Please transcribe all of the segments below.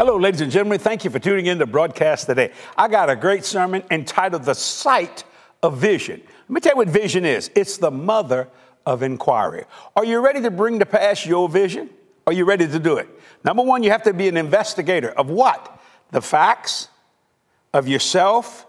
Hello, ladies and gentlemen. Thank you for tuning in to broadcast today. I got a great sermon entitled The Sight of Vision. Let me tell you what vision is it's the mother of inquiry. Are you ready to bring to pass your vision? Are you ready to do it? Number one, you have to be an investigator of what? The facts, of yourself,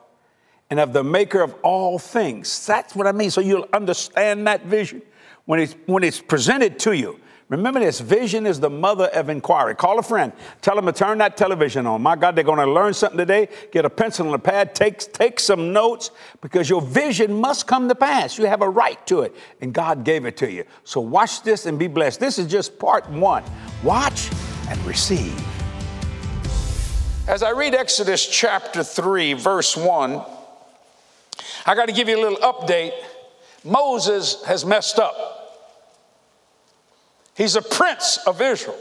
and of the maker of all things. That's what I mean. So you'll understand that vision when it's, when it's presented to you. Remember this vision is the mother of inquiry. Call a friend, tell them to turn that television on. My God, they're going to learn something today. Get a pencil and a pad, take, take some notes because your vision must come to pass. You have a right to it, and God gave it to you. So watch this and be blessed. This is just part one. Watch and receive. As I read Exodus chapter 3, verse 1, I got to give you a little update. Moses has messed up. He's a prince of Israel.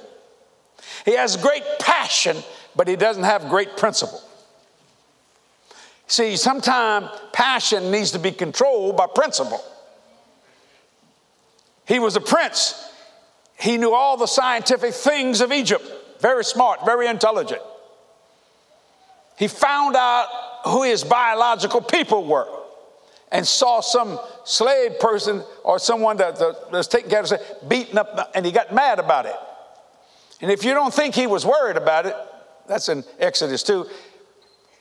He has great passion, but he doesn't have great principle. See, sometimes passion needs to be controlled by principle. He was a prince. He knew all the scientific things of Egypt. Very smart, very intelligent. He found out who his biological people were and saw some slave person or someone that, was taking care of beaten up, and he got mad about it. And if you don't think he was worried about it, that's in Exodus 2.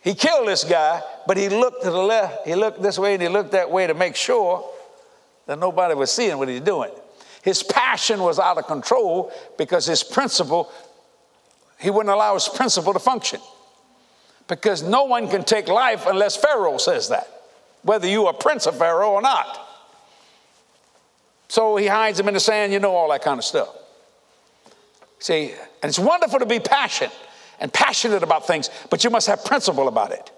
He killed this guy, but he looked to the left, he looked this way, and he looked that way to make sure that nobody was seeing what he's doing. His passion was out of control because his principle, he wouldn't allow his principle to function. Because no one can take life unless Pharaoh says that whether you are prince of Pharaoh or not. So he hides him in the sand, you know, all that kind of stuff. See, and it's wonderful to be passionate and passionate about things, but you must have principle about it.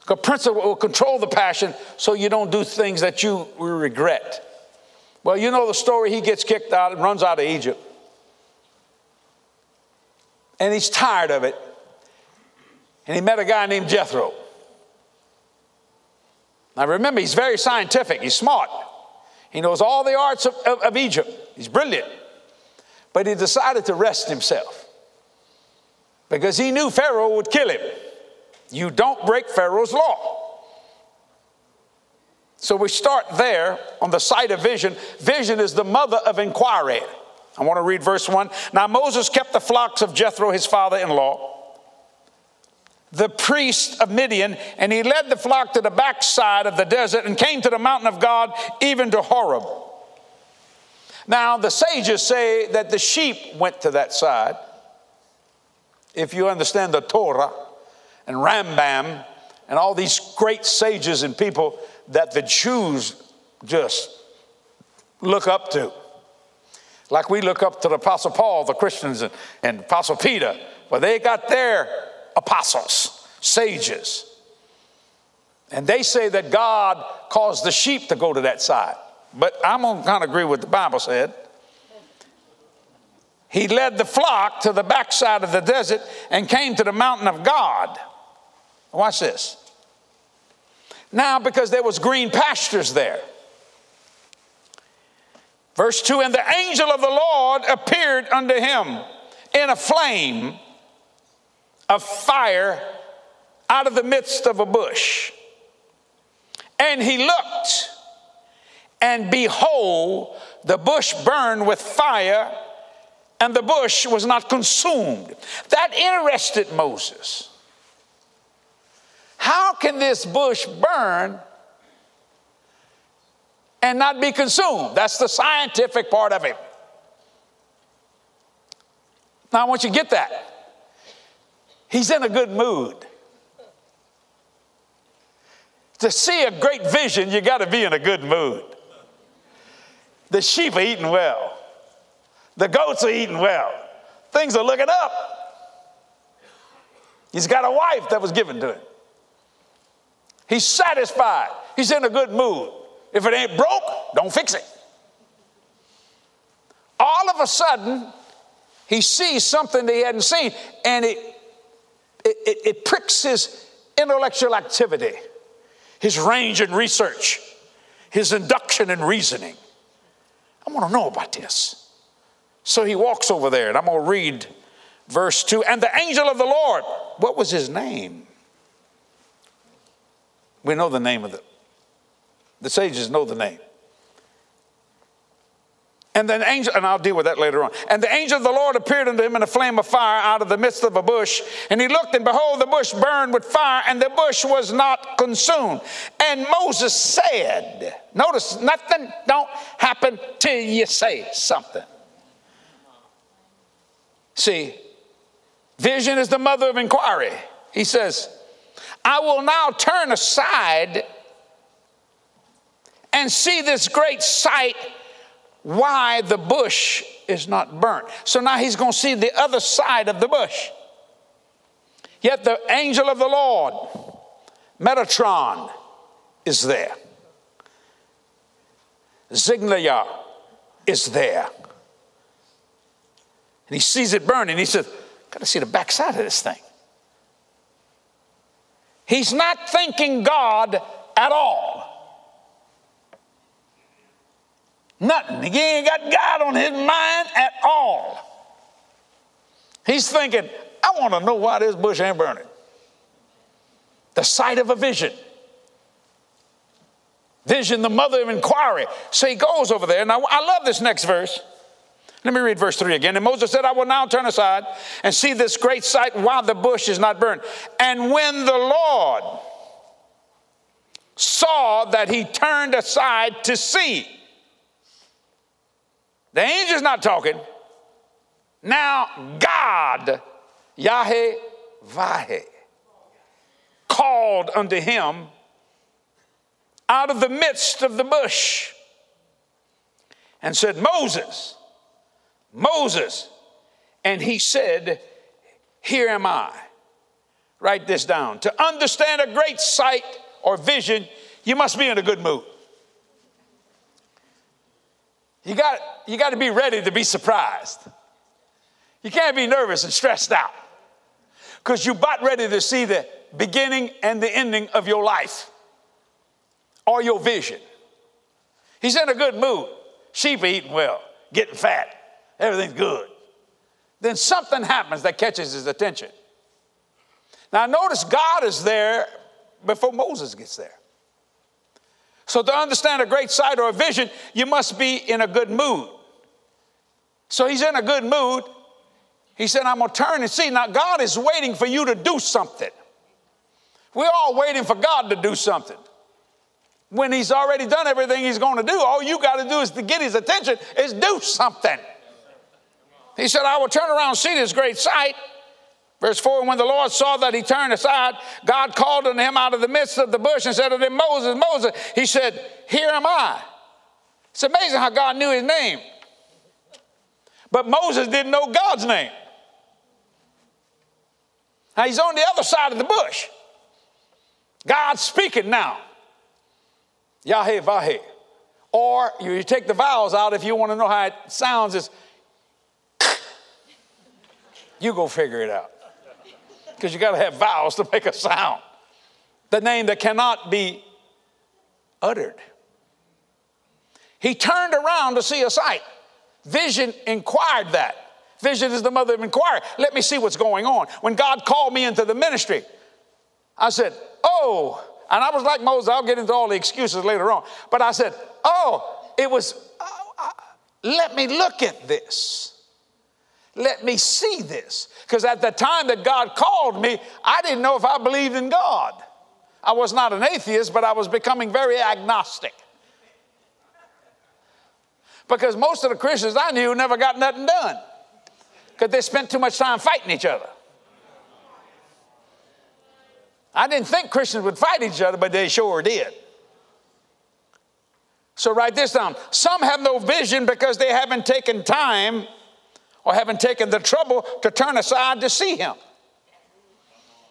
Because principle will control the passion so you don't do things that you regret. Well, you know the story. He gets kicked out and runs out of Egypt. And he's tired of it. And he met a guy named Jethro. Now remember, he's very scientific, he's smart. He knows all the arts of, of, of Egypt, he's brilliant. But he decided to rest himself because he knew Pharaoh would kill him. You don't break Pharaoh's law. So we start there on the sight of vision. Vision is the mother of inquiry. I want to read verse 1. Now Moses kept the flocks of Jethro, his father in law the priest of Midian, and he led the flock to the backside of the desert and came to the mountain of God, even to Horeb. Now, the sages say that the sheep went to that side. If you understand the Torah and Rambam and all these great sages and people that the Jews just look up to. Like we look up to the Apostle Paul, the Christians, and, and Apostle Peter. Well, they got their apostles, sages. And they say that God caused the sheep to go to that side. But I'm going to kind of agree with the Bible said. He led the flock to the backside of the desert and came to the mountain of God. Watch this. Now, because there was green pastures there. Verse 2 And the angel of the Lord appeared unto him in a flame of fire out of the midst of a bush. And he looked, and behold, the bush burned with fire, and the bush was not consumed. That interested Moses. How can this bush burn and not be consumed? That's the scientific part of it. Now, I want you to get that. He's in a good mood. To see a great vision, you got to be in a good mood. The sheep are eating well, the goats are eating well, things are looking up. He's got a wife that was given to him. He's satisfied. He's in a good mood. If it ain't broke, don't fix it. All of a sudden, he sees something that he hadn't seen, and it it, it, it pricks his intellectual activity, his range in research, his induction in reasoning. I want to know about this. So he walks over there, and I'm going to read verse 2 And the angel of the Lord, what was his name? We know the name of the, the sages know the name. And then angel, and I'll deal with that later on. And the angel of the Lord appeared unto him in a flame of fire out of the midst of a bush. And he looked, and behold, the bush burned with fire, and the bush was not consumed. And Moses said, Notice, nothing don't happen till you say something. See, vision is the mother of inquiry. He says, I will now turn aside and see this great sight why the bush is not burnt. So now he's going to see the other side of the bush. Yet the angel of the Lord, Metatron, is there. Ziglia is there. And he sees it burning. He says, Got to see the backside of this thing. He's not thinking God at all. Nothing. He ain't got God on his mind at all. He's thinking, I want to know why this bush ain't burning. The sight of a vision. Vision, the mother of inquiry. So he goes over there. Now, I love this next verse. Let me read verse 3 again. And Moses said, I will now turn aside and see this great sight while the bush is not burned. And when the Lord saw that he turned aside to see, the angel's not talking. Now, God, Yahweh called unto him out of the midst of the bush and said, Moses, Moses. And he said, Here am I. Write this down. To understand a great sight or vision, you must be in a good mood. You got, you got to be ready to be surprised. You can't be nervous and stressed out because you're about ready to see the beginning and the ending of your life or your vision. He's in a good mood. Sheep are eating well, getting fat, everything's good. Then something happens that catches his attention. Now, notice God is there before Moses gets there. So, to understand a great sight or a vision, you must be in a good mood. So, he's in a good mood. He said, I'm going to turn and see. Now, God is waiting for you to do something. We're all waiting for God to do something. When he's already done everything he's going to do, all you got to do is to get his attention, is do something. He said, I will turn around and see this great sight. Verse 4 When the Lord saw that he turned aside, God called unto him out of the midst of the bush and said to him, Moses, Moses. He said, Here am I. It's amazing how God knew his name. But Moses didn't know God's name. Now he's on the other side of the bush. God's speaking now. Yahweh Vahe. Or you take the vowels out if you want to know how it sounds. Is you go figure it out because you got to have vowels to make a sound. The name that cannot be uttered. He turned around to see a sight. Vision inquired that. Vision is the mother of inquiry. Let me see what's going on. When God called me into the ministry, I said, Oh, and I was like Moses, I'll get into all the excuses later on. But I said, Oh, it was, uh, uh, let me look at this. Let me see this. Because at the time that God called me, I didn't know if I believed in God. I was not an atheist, but I was becoming very agnostic. Because most of the Christians I knew never got nothing done because they spent too much time fighting each other. I didn't think Christians would fight each other, but they sure did. So write this down. Some have no vision because they haven't taken time or haven't taken the trouble to turn aside to see him.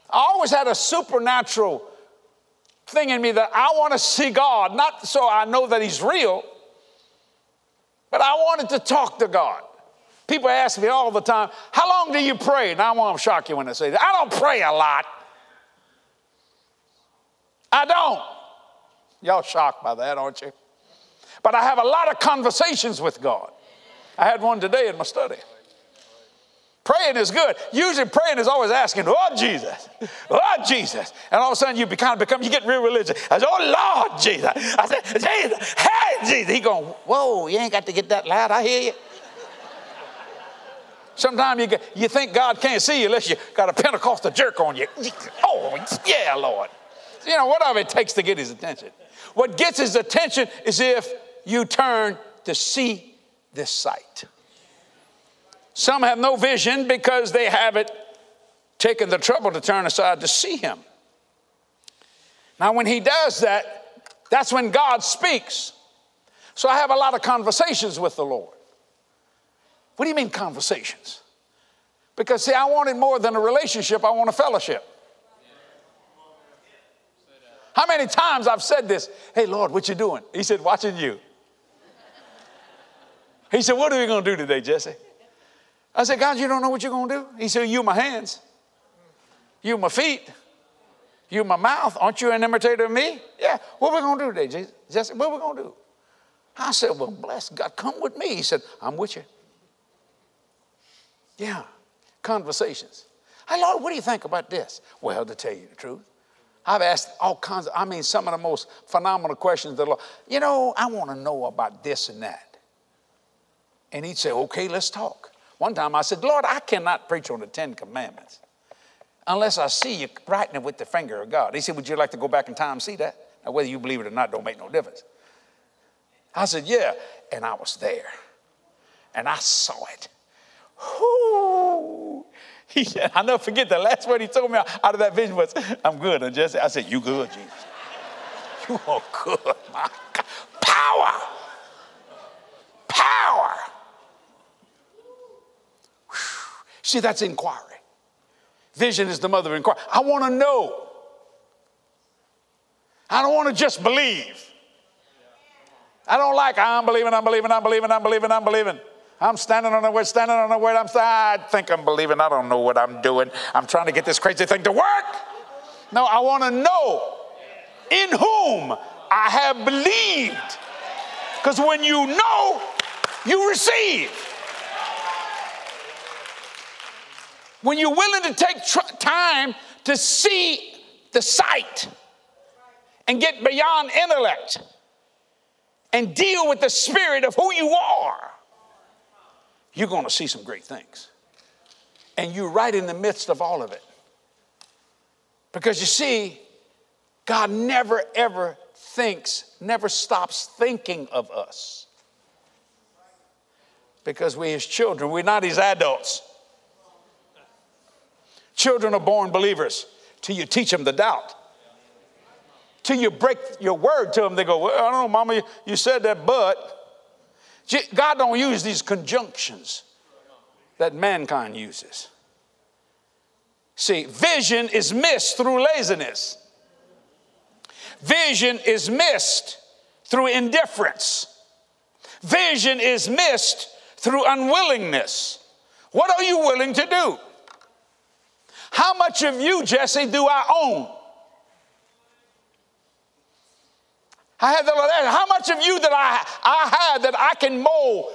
I always had a supernatural thing in me that I want to see God, not so I know that he's real, but I wanted to talk to God. People ask me all the time, How long do you pray? Now I want to shock you when I say that. I don't pray a lot. I don't. Y'all shocked by that, aren't you? But I have a lot of conversations with God. I had one today in my study. Praying is good. Usually praying is always asking, oh Jesus, oh Jesus. And all of a sudden you kind of become, you get real religious. I say, oh Lord Jesus. I said, Jesus, hey Jesus. He going, whoa, you ain't got to get that loud. I hear you. Sometimes you, you think God can't see you unless you got a Pentecostal jerk on you. Oh, yeah, Lord. You know, whatever it takes to get his attention. What gets his attention is if you turn to see this sight. Some have no vision because they haven't taken the trouble to turn aside to see him. Now, when he does that, that's when God speaks. So I have a lot of conversations with the Lord. What do you mean conversations? Because, see, I wanted more than a relationship, I want a fellowship. How many times I've said this? Hey, Lord, what you doing? He said, watching you. He said, what are we going to do today, Jesse? I said, God, you don't know what you're going to do? He said, You my hands, you my feet, you my mouth. Aren't you an imitator of me? Yeah. What are we going to do today, Jesus? Jesse? What are we going to do? I said, Well, bless God, come with me. He said, I'm with you. Yeah. Conversations. Hey, Lord, what do you think about this? Well, to tell you the truth, I've asked all kinds of, I mean, some of the most phenomenal questions. The Lord, you know, I want to know about this and that. And he'd say, okay, let's talk. One time I said, Lord, I cannot preach on the Ten Commandments unless I see you writing it with the finger of God. He said, Would you like to go back in time and see that? Now, whether you believe it or not don't make no difference. I said, Yeah. And I was there. And I saw it. He said, I never forget the last word he told me out of that vision was, I'm good. And Jesse, I said, You good, Jesus. You are good, my God. Power. Power. See, that's inquiry. Vision is the mother of inquiry. I want to know. I don't want to just believe. I don't like I'm believing, I'm believing, I'm believing, I'm believing, I'm believing. I'm standing on the word, standing on the word. I'm I think I'm believing. I don't know what I'm doing. I'm trying to get this crazy thing to work. No, I want to know in whom I have believed. Because when you know, you receive. When you're willing to take tr- time to see the sight and get beyond intellect and deal with the spirit of who you are, you're going to see some great things. And you're right in the midst of all of it. Because you see, God never ever thinks, never stops thinking of us. Because we're his children, we're not his adults. Children are born believers till you teach them the doubt. Till you break your word to them, they go, Well, I don't know, Mama, you, said that, but. God don't use these conjunctions that mankind uses. See, vision is missed through laziness. Vision is missed through indifference. Vision is missed through unwillingness. What are you willing to do? How much of you, Jesse, do I own? I had the how much of you that I, I had that I can mold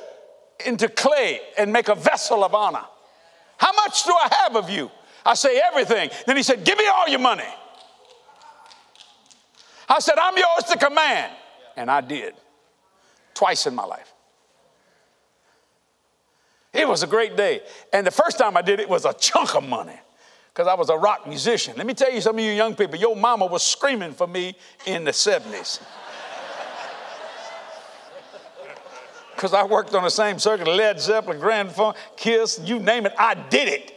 into clay and make a vessel of honor? How much do I have of you? I say everything. Then he said, Give me all your money. I said, I'm yours to command. And I did twice in my life. It was a great day. And the first time I did it was a chunk of money because I was a rock musician. Let me tell you, some of you young people, your mama was screaming for me in the 70s. Because I worked on the same circuit, Led Zeppelin, Grand Funk, Kiss, you name it, I did it.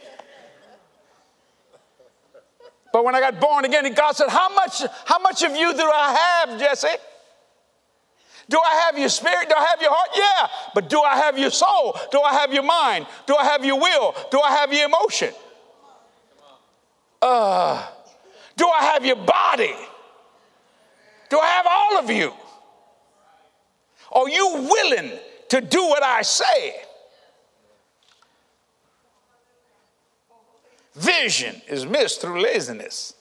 But when I got born again, God said, How much, how much of you do I have, Jesse? Do I have your spirit? Do I have your heart? Yeah. But do I have your soul? Do I have your mind? Do I have your will? Do I have your emotion? Uh, do I have your body? Do I have all of you? Are you willing to do what I say? Vision is missed through laziness.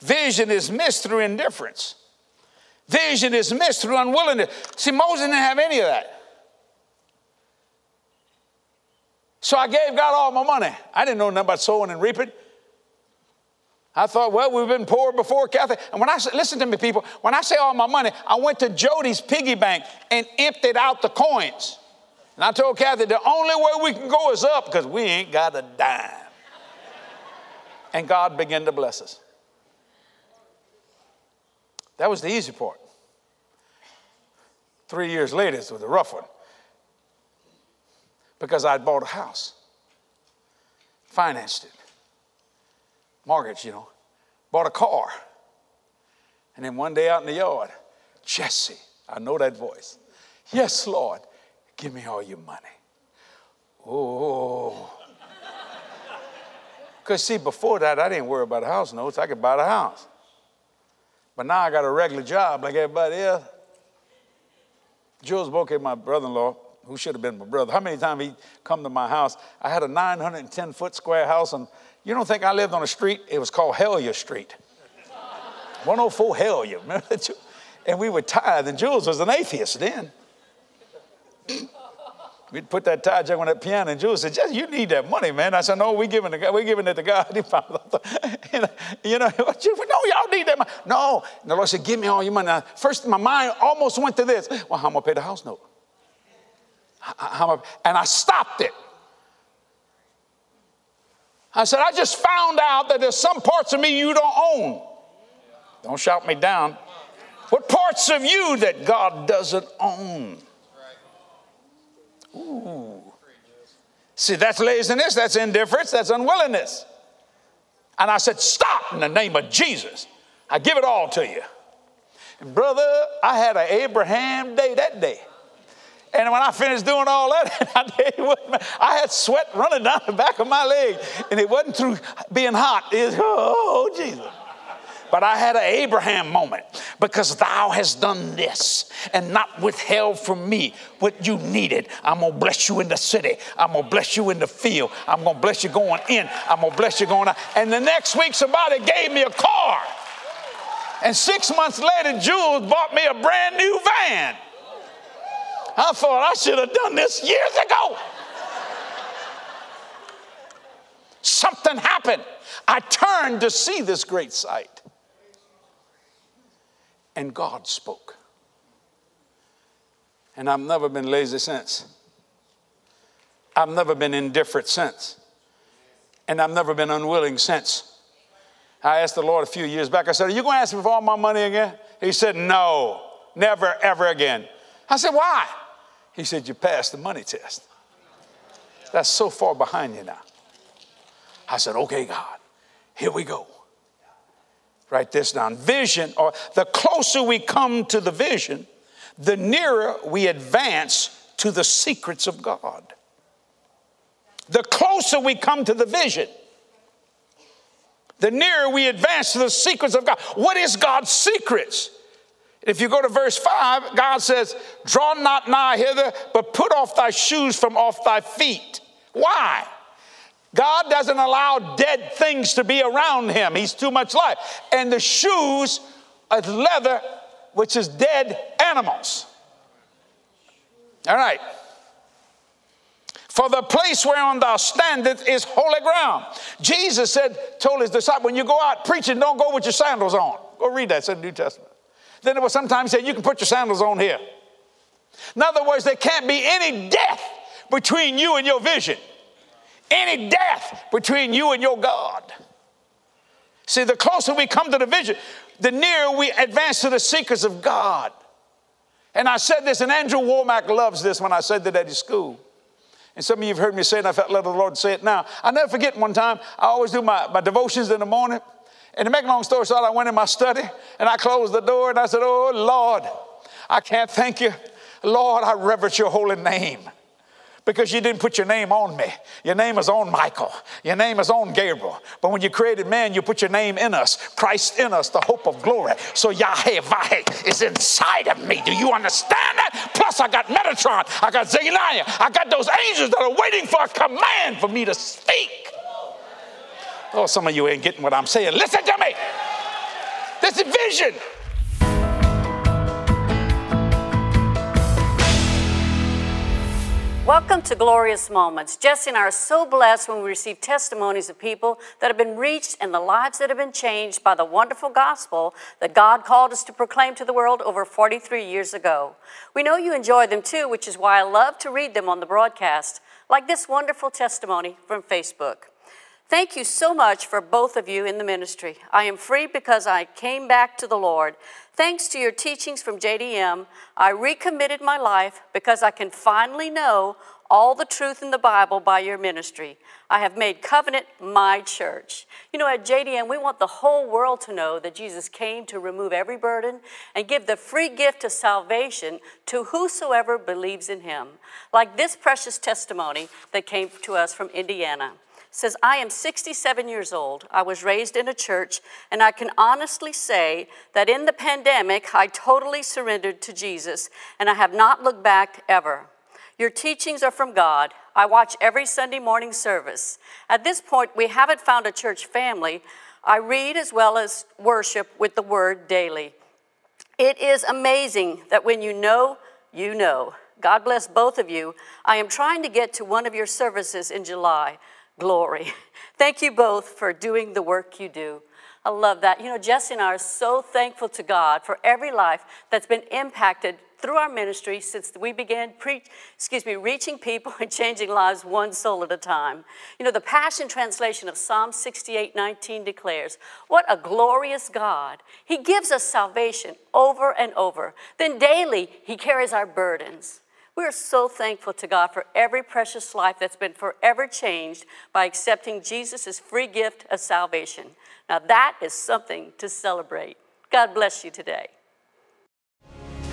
Vision is missed through indifference. Vision is missed through unwillingness. See, Moses didn't have any of that. So I gave God all my money. I didn't know nothing about sowing and reaping. I thought, well, we've been poor before, Kathy. And when I listen to me, people, when I say all my money, I went to Jodi's piggy bank and emptied out the coins. And I told Kathy, the only way we can go is up because we ain't got a dime. and God began to bless us. That was the easy part. Three years later, it was a rough one because I'd bought a house, financed it mortgage, you know, bought a car. And then one day out in the yard, Jesse, I know that voice. Yes, Lord, give me all your money. Oh. Because, see, before that, I didn't worry about house notes. I could buy the house. But now I got a regular job like everybody else. Jules Boke, my brother in law, who should have been my brother, how many times he come to my house? I had a 910 foot square house and you don't think I lived on a street? It was called Hellier Street. 104 Hellier. Remember that? And we would tithe, and Jules was an atheist then. We'd put that tithe jug on that piano, and Jules said, you need that money, man. I said, no, we're giving it, we're giving it to God. you know, no, y'all need that money. No. And the Lord said, give me all your money. Now, first, my mind almost went to this. Well, how am I going to pay the house note? And I stopped it. I said, I just found out that there's some parts of me you don't own. Don't shout me down. What parts of you that God doesn't own? Ooh. See, that's laziness, that's indifference, that's unwillingness. And I said, Stop in the name of Jesus. I give it all to you. And brother, I had an Abraham day that day. And when I finished doing all that, I, had sweat running down the back of my leg. And it wasn't through being hot. It was, oh, Jesus. But I had an Abraham moment because thou hast done this and not withheld from me what you needed. I'm going to bless you in the city. I'm going to bless you in the field. I'm going to bless you going in. I'm going to bless you going out. And the next week, somebody gave me a car. And six months later, Jules bought me a brand new van. I thought I should have done this years ago. Something happened. I turned to see this great sight. And God spoke. And I've never been lazy since. I've never been indifferent since. And I've never been unwilling since. I asked the Lord a few years back, I said, Are you going to ask me for all my money again? He said, No, never, ever again. I said, Why? He said, You passed the money test. That's so far behind you now. I said, Okay, God, here we go. Write this down. Vision, or the closer we come to the vision, the nearer we advance to the secrets of God. The closer we come to the vision, the nearer we advance to the secrets of God. What is God's secrets? If you go to verse 5, God says, Draw not nigh hither, but put off thy shoes from off thy feet. Why? God doesn't allow dead things to be around him. He's too much life. And the shoes are leather, which is dead animals. All right. For the place whereon thou standest is holy ground. Jesus said, told his disciples, when you go out preaching, don't go with your sandals on. Go read that, it's in the New Testament. Then it was sometimes said, you can put your sandals on here. In other words, there can't be any death between you and your vision, any death between you and your God. See, the closer we come to the vision, the nearer we advance to the secrets of God. And I said this, and Andrew Wommack loves this when I said that at his school. And some of you have heard me say it, and I felt led the Lord say it now. I never forget one time, I always do my, my devotions in the morning. And to make a long story short, I went in my study and I closed the door and I said, Oh Lord, I can't thank you. Lord, I reverence your holy name because you didn't put your name on me. Your name is on Michael. Your name is on Gabriel. But when you created man, you put your name in us, Christ in us, the hope of glory. So Yahweh is inside of me. Do you understand that? Plus, I got Metatron, I got Zephaniah, I got those angels that are waiting for a command for me to speak. Oh, some of you ain't getting what I'm saying. Listen to me. This is vision. Welcome to Glorious Moments. Jesse and I are so blessed when we receive testimonies of people that have been reached and the lives that have been changed by the wonderful gospel that God called us to proclaim to the world over 43 years ago. We know you enjoy them too, which is why I love to read them on the broadcast, like this wonderful testimony from Facebook. Thank you so much for both of you in the ministry. I am free because I came back to the Lord. Thanks to your teachings from JDM, I recommitted my life because I can finally know all the truth in the Bible by your ministry. I have made covenant my church. You know, at JDM, we want the whole world to know that Jesus came to remove every burden and give the free gift of salvation to whosoever believes in him. Like this precious testimony that came to us from Indiana says, I am 67 years old. I was raised in a church, and I can honestly say that in the pandemic, I totally surrendered to Jesus, and I have not looked back ever. Your teachings are from God. I watch every Sunday morning service. At this point, we haven't found a church family. I read as well as worship with the word daily. It is amazing that when you know, you know. God bless both of you. I am trying to get to one of your services in July glory. Thank you both for doing the work you do. I love that. You know, Jesse and I are so thankful to God for every life that's been impacted through our ministry since we began pre- excuse me, reaching people and changing lives one soul at a time. You know, the Passion Translation of Psalm 68 19 declares, What a glorious God! He gives us salvation over and over. Then daily, He carries our burdens. We are so thankful to God for every precious life that's been forever changed by accepting Jesus' free gift of salvation. Now, that is something to celebrate. God bless you today.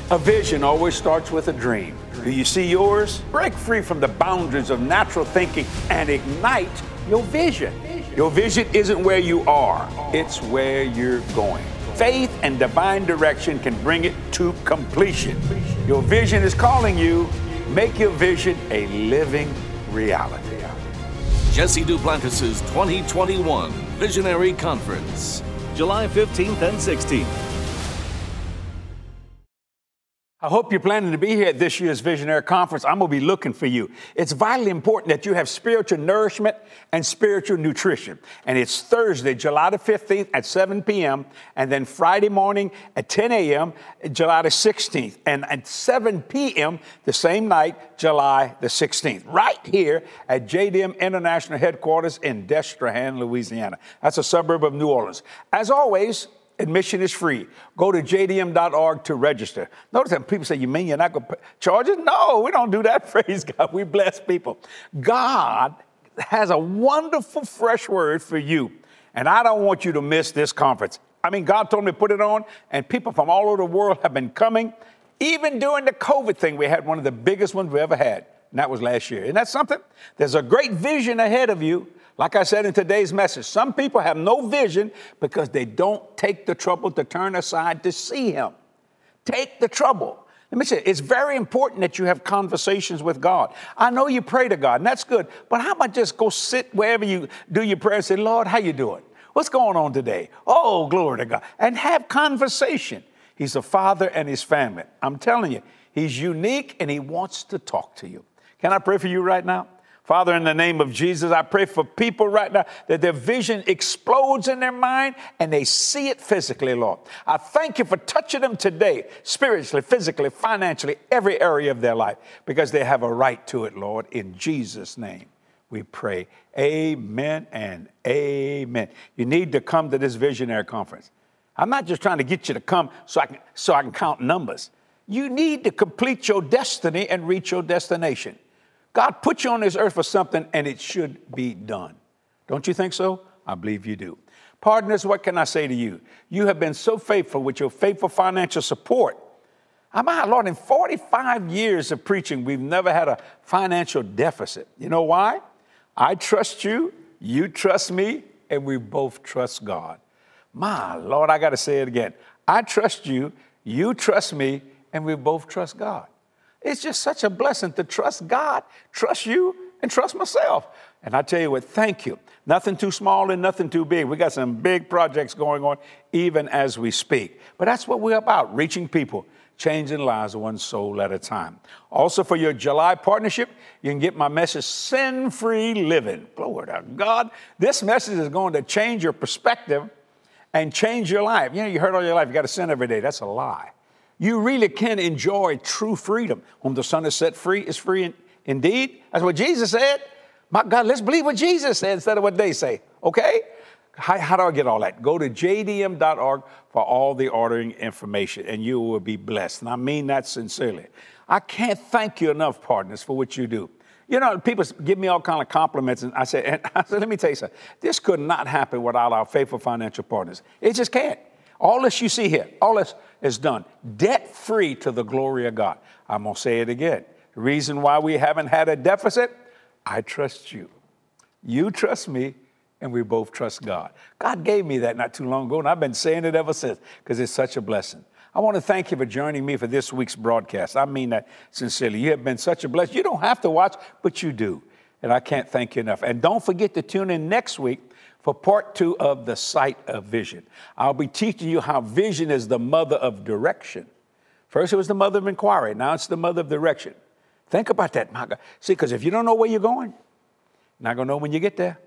A vision always starts with a dream. Do you see yours? Break free from the boundaries of natural thinking and ignite your vision. Your vision isn't where you are, it's where you're going. Faith and divine direction can bring it to completion. Your vision is calling you. Make your vision a living reality. Jesse Duplantis' 2021 Visionary Conference, July 15th and 16th. I hope you're planning to be here at this year's Visionary Conference. I'm going to be looking for you. It's vitally important that you have spiritual nourishment and spiritual nutrition. And it's Thursday, July the 15th at 7 p.m., and then Friday morning at 10 a.m., July the 16th, and at 7 p.m. the same night, July the 16th, right here at JDM International Headquarters in Destrehan, Louisiana. That's a suburb of New Orleans. As always, Admission is free. Go to jdm.org to register. Notice that people say, You mean you're not going to charge it? No, we don't do that. Praise God. We bless people. God has a wonderful, fresh word for you. And I don't want you to miss this conference. I mean, God told me to put it on, and people from all over the world have been coming. Even during the COVID thing, we had one of the biggest ones we ever had, and that was last year. Isn't that something? There's a great vision ahead of you. Like I said in today's message, some people have no vision because they don't take the trouble to turn aside to see Him. Take the trouble. Let me say, it's very important that you have conversations with God. I know you pray to God, and that's good, but how about just go sit wherever you do your prayer and say, Lord, how you doing? What's going on today? Oh, glory to God. And have conversation. He's a father and his family. I'm telling you, he's unique and he wants to talk to you. Can I pray for you right now? Father, in the name of Jesus, I pray for people right now that their vision explodes in their mind and they see it physically, Lord. I thank you for touching them today, spiritually, physically, financially, every area of their life, because they have a right to it, Lord. In Jesus' name, we pray. Amen and amen. You need to come to this visionary conference. I'm not just trying to get you to come so I can, so I can count numbers. You need to complete your destiny and reach your destination. God put you on this earth for something and it should be done. Don't you think so? I believe you do. Partners, what can I say to you? You have been so faithful with your faithful financial support. My Lord, in 45 years of preaching, we've never had a financial deficit. You know why? I trust you, you trust me, and we both trust God. My Lord, I got to say it again. I trust you, you trust me, and we both trust God. It's just such a blessing to trust God, trust you, and trust myself. And I tell you what, thank you. Nothing too small and nothing too big. We got some big projects going on even as we speak. But that's what we're about reaching people, changing lives one soul at a time. Also, for your July partnership, you can get my message, Sin Free Living. Glory to God. This message is going to change your perspective and change your life. You know, you heard all your life, you got to sin every day. That's a lie. You really can enjoy true freedom. Whom the Son has set free is free indeed. That's what Jesus said. My God, let's believe what Jesus said instead of what they say, okay? How, how, do I get all that? Go to jdm.org for all the ordering information and you will be blessed. And I mean that sincerely. I can't thank you enough, partners, for what you do. You know, people give me all kind of compliments, and I say, and I said, let me tell you something. This could not happen without our faithful financial partners. It just can't. All this you see here, all this is done debt free to the glory of God. I'm going to say it again. The reason why we haven't had a deficit I trust you. You trust me, and we both trust God. God gave me that not too long ago, and I've been saying it ever since because it's such a blessing. I want to thank you for joining me for this week's broadcast. I mean that sincerely. You have been such a blessing. You don't have to watch, but you do. And I can't thank you enough. And don't forget to tune in next week for part two of The Sight of Vision. I'll be teaching you how vision is the mother of direction. First, it was the mother of inquiry. Now it's the mother of direction. Think about that, my God. See, because if you don't know where you're going, you're not going to know when you get there.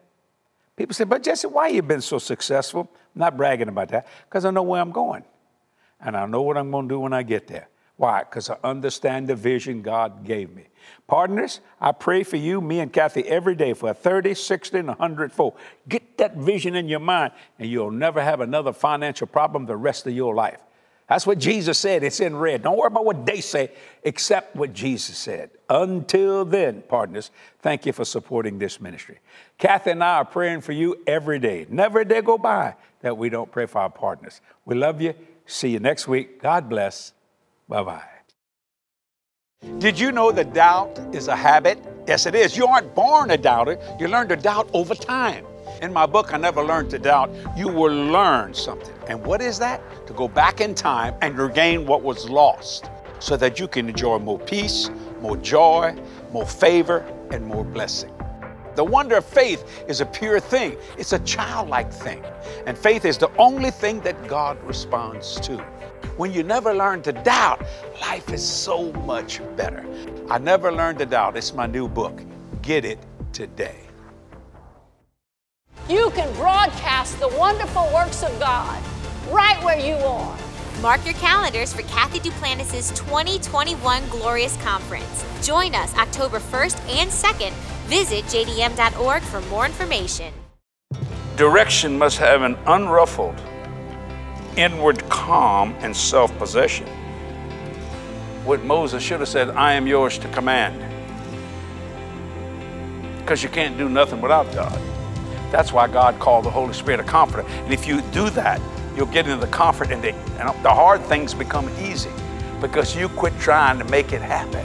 People say, but Jesse, why you been so successful? I'm not bragging about that, because I know where I'm going. And I know what I'm going to do when I get there. Why? Because I understand the vision God gave me. Partners, I pray for you, me and Kathy, every day for a 30, 60, and 100 fold. Get that vision in your mind, and you'll never have another financial problem the rest of your life. That's what Jesus said. It's in red. Don't worry about what they say, except what Jesus said. Until then, partners, thank you for supporting this ministry. Kathy and I are praying for you every day. Never a day go by that we don't pray for our partners. We love you. See you next week. God bless. Bye bye. Did you know that doubt is a habit? Yes, it is. You aren't born a doubter, you learn to doubt over time. In my book, I Never Learned to Doubt, you will learn something. And what is that? To go back in time and regain what was lost so that you can enjoy more peace, more joy, more favor, and more blessing. The wonder of faith is a pure thing, it's a childlike thing. And faith is the only thing that God responds to. When you never learn to doubt, life is so much better. I Never Learned to Doubt. It's my new book. Get it today. You can broadcast the wonderful works of God right where you are. Mark your calendars for Kathy Duplantis' 2021 Glorious Conference. Join us October 1st and 2nd. Visit jdm.org for more information. Direction must have an unruffled, inward calm and self possession. What Moses should have said, I am yours to command. Because you can't do nothing without God. That's why God called the Holy Spirit a comforter. And if you do that, you'll get into the comfort and the, and the hard things become easy because you quit trying to make it happen.